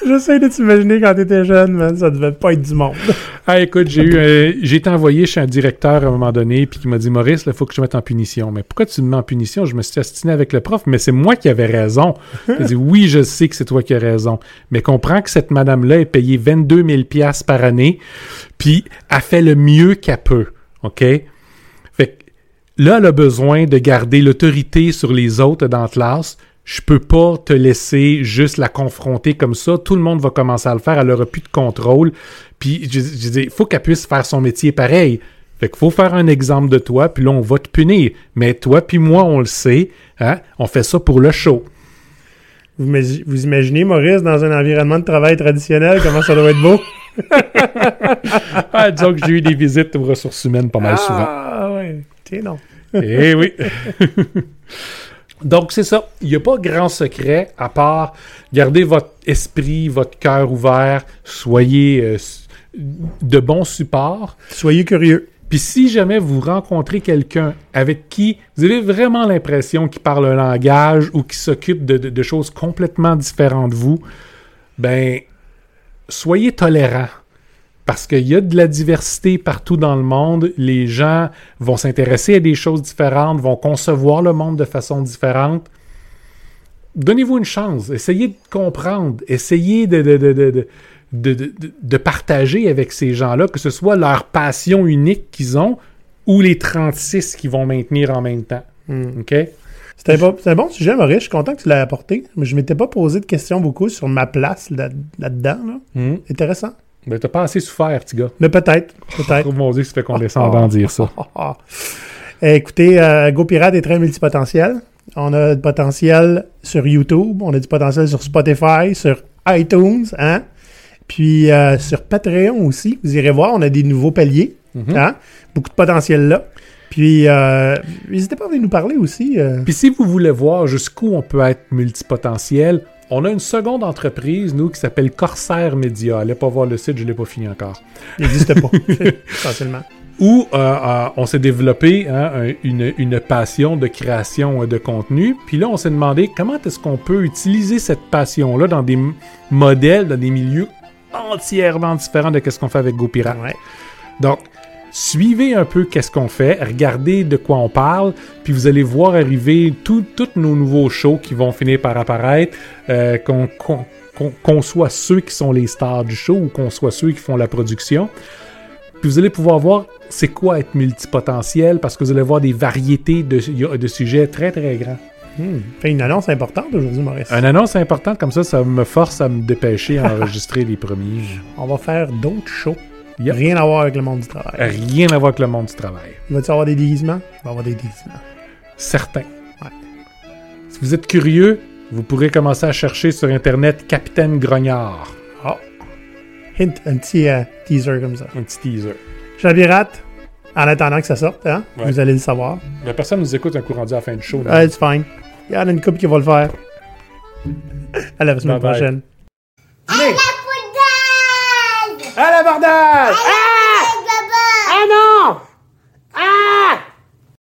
J'essaie de t'imaginer quand t'étais jeune, man. Ça devait pas être du monde. Ah, écoute, j'ai eu, un- j'ai été envoyé chez un directeur à un moment donné, puis qui m'a dit Maurice, il faut que je te mette en punition. Mais pourquoi tu me mets en punition? Je me suis astiné avec le prof, mais c'est moi qui avais raison. Il a dit Oui, je sais que c'est toi qui as raison, mais comprends que cette madame-là est payée 22 000 piastres par année, puis elle fait le mieux qu'elle peut. OK? Fait que là, elle a besoin de garder l'autorité sur les autres dans la classe. Je peux pas te laisser juste la confronter comme ça. Tout le monde va commencer à le faire. Elle aura plus de contrôle. Puis, je, je dis, il faut qu'elle puisse faire son métier pareil. Fait qu'il faut faire un exemple de toi, puis là, on va te punir. Mais toi puis moi, on le sait. Hein? On fait ça pour le show. Vous, imagi- vous imaginez Maurice dans un environnement de travail traditionnel, comment ça doit être beau? Ah, disons que j'ai eu des visites aux ressources humaines pas mal souvent. Ah, ouais. Tiens, non. Eh oui. Donc, c'est ça. Il n'y a pas grand secret à part garder votre esprit, votre cœur ouvert, soyez euh, de bons supports. Soyez curieux. Puis si jamais vous rencontrez quelqu'un avec qui vous avez vraiment l'impression qu'il parle un langage ou qui s'occupe de, de- de choses complètement différentes de vous, ben, soyez tolérants. Parce qu'il y a de la diversité partout dans le monde. Les gens vont s'intéresser à des choses différentes, vont concevoir le monde de façon différente. Donnez-vous une chance. Essayez de comprendre. Essayez de, de, de, de, de, de- de- de partager avec ces gens-là, que ce soit leur passion unique qu'ils ont ou les 36 qu'ils vont maintenir en même temps. Hmm. OK? C'était un bon sujet, Maurice. Je suis content que tu l'aies apporté. Mais je m'étais pas posé de questions beaucoup sur ma place là- là-dedans. Là Intéressant. Ben, t'as pas assez souffert, petit gars. Mais peut-être. Peut-être. Oh mon Dieu, condescendant de dire ça. Eh, Écoutez, euh, GoPirate est très multipotentiel. On a du potentiel sur YouTube, on a du potentiel sur Spotify, sur iTunes, hein? Puis euh, sur Patreon aussi. Vous irez voir, on a des nouveaux paliers, Mhm. hein? Beaucoup de potentiel là. Puis euh, n'hésitez pas à venir nous parler aussi. Puis si vous voulez voir jusqu'où on peut être multipotentiel, on a une seconde entreprise, nous, qui s'appelle Corsair Media. Allez pas voir le site, je l'ai pas fini encore. Il n'existe pas, essentiellement. Où euh, euh, on s'est développé hein, un- une, une passion de création de contenu. Puis là, on s'est demandé comment est-ce qu'on peut utiliser cette passion-là dans des modèles, dans des milieux entièrement différents de ce qu'on fait avec GoPirate. Ouais. Donc, suivez un peu qu'est-ce qu'on fait, regardez de quoi on parle, puis vous allez voir arriver tous nos nouveaux shows qui vont finir par apparaître, euh, qu'on soit ceux qui sont les stars du show ou qu'on soit ceux qui font la production. Puis vous allez pouvoir voir c'est quoi être multipotentiel parce que vous allez voir des variétés de, de sujets très très grands. Hmm. Fait une annonce importante aujourd'hui, Maurice. Une annonce importante comme ça, ça me force à me dépêcher à enregistrer les premiers. On va faire d'autres shows. Yep. Rien à voir avec le monde du travail. Rien à voir avec le monde du travail. Il va-tu avoir des déguisements? Il va y avoir des déguisements. Certain. Ouais. Si vous êtes curieux, vous pourrez commencer à chercher sur Internet Capitaine Grognard. Ah. Hint, un petit euh, teaser comme ça. Un petit teaser. Je la pirate. En attendant que ça sorte, hein? Ouais. Vous allez le savoir. La personne nous écoute un coup rendu à la fin du show. Ah, it's fine. Il y en a une couple qui va le faire. À la semaine Bye bye. prochaine. À la poudre À l'abordage!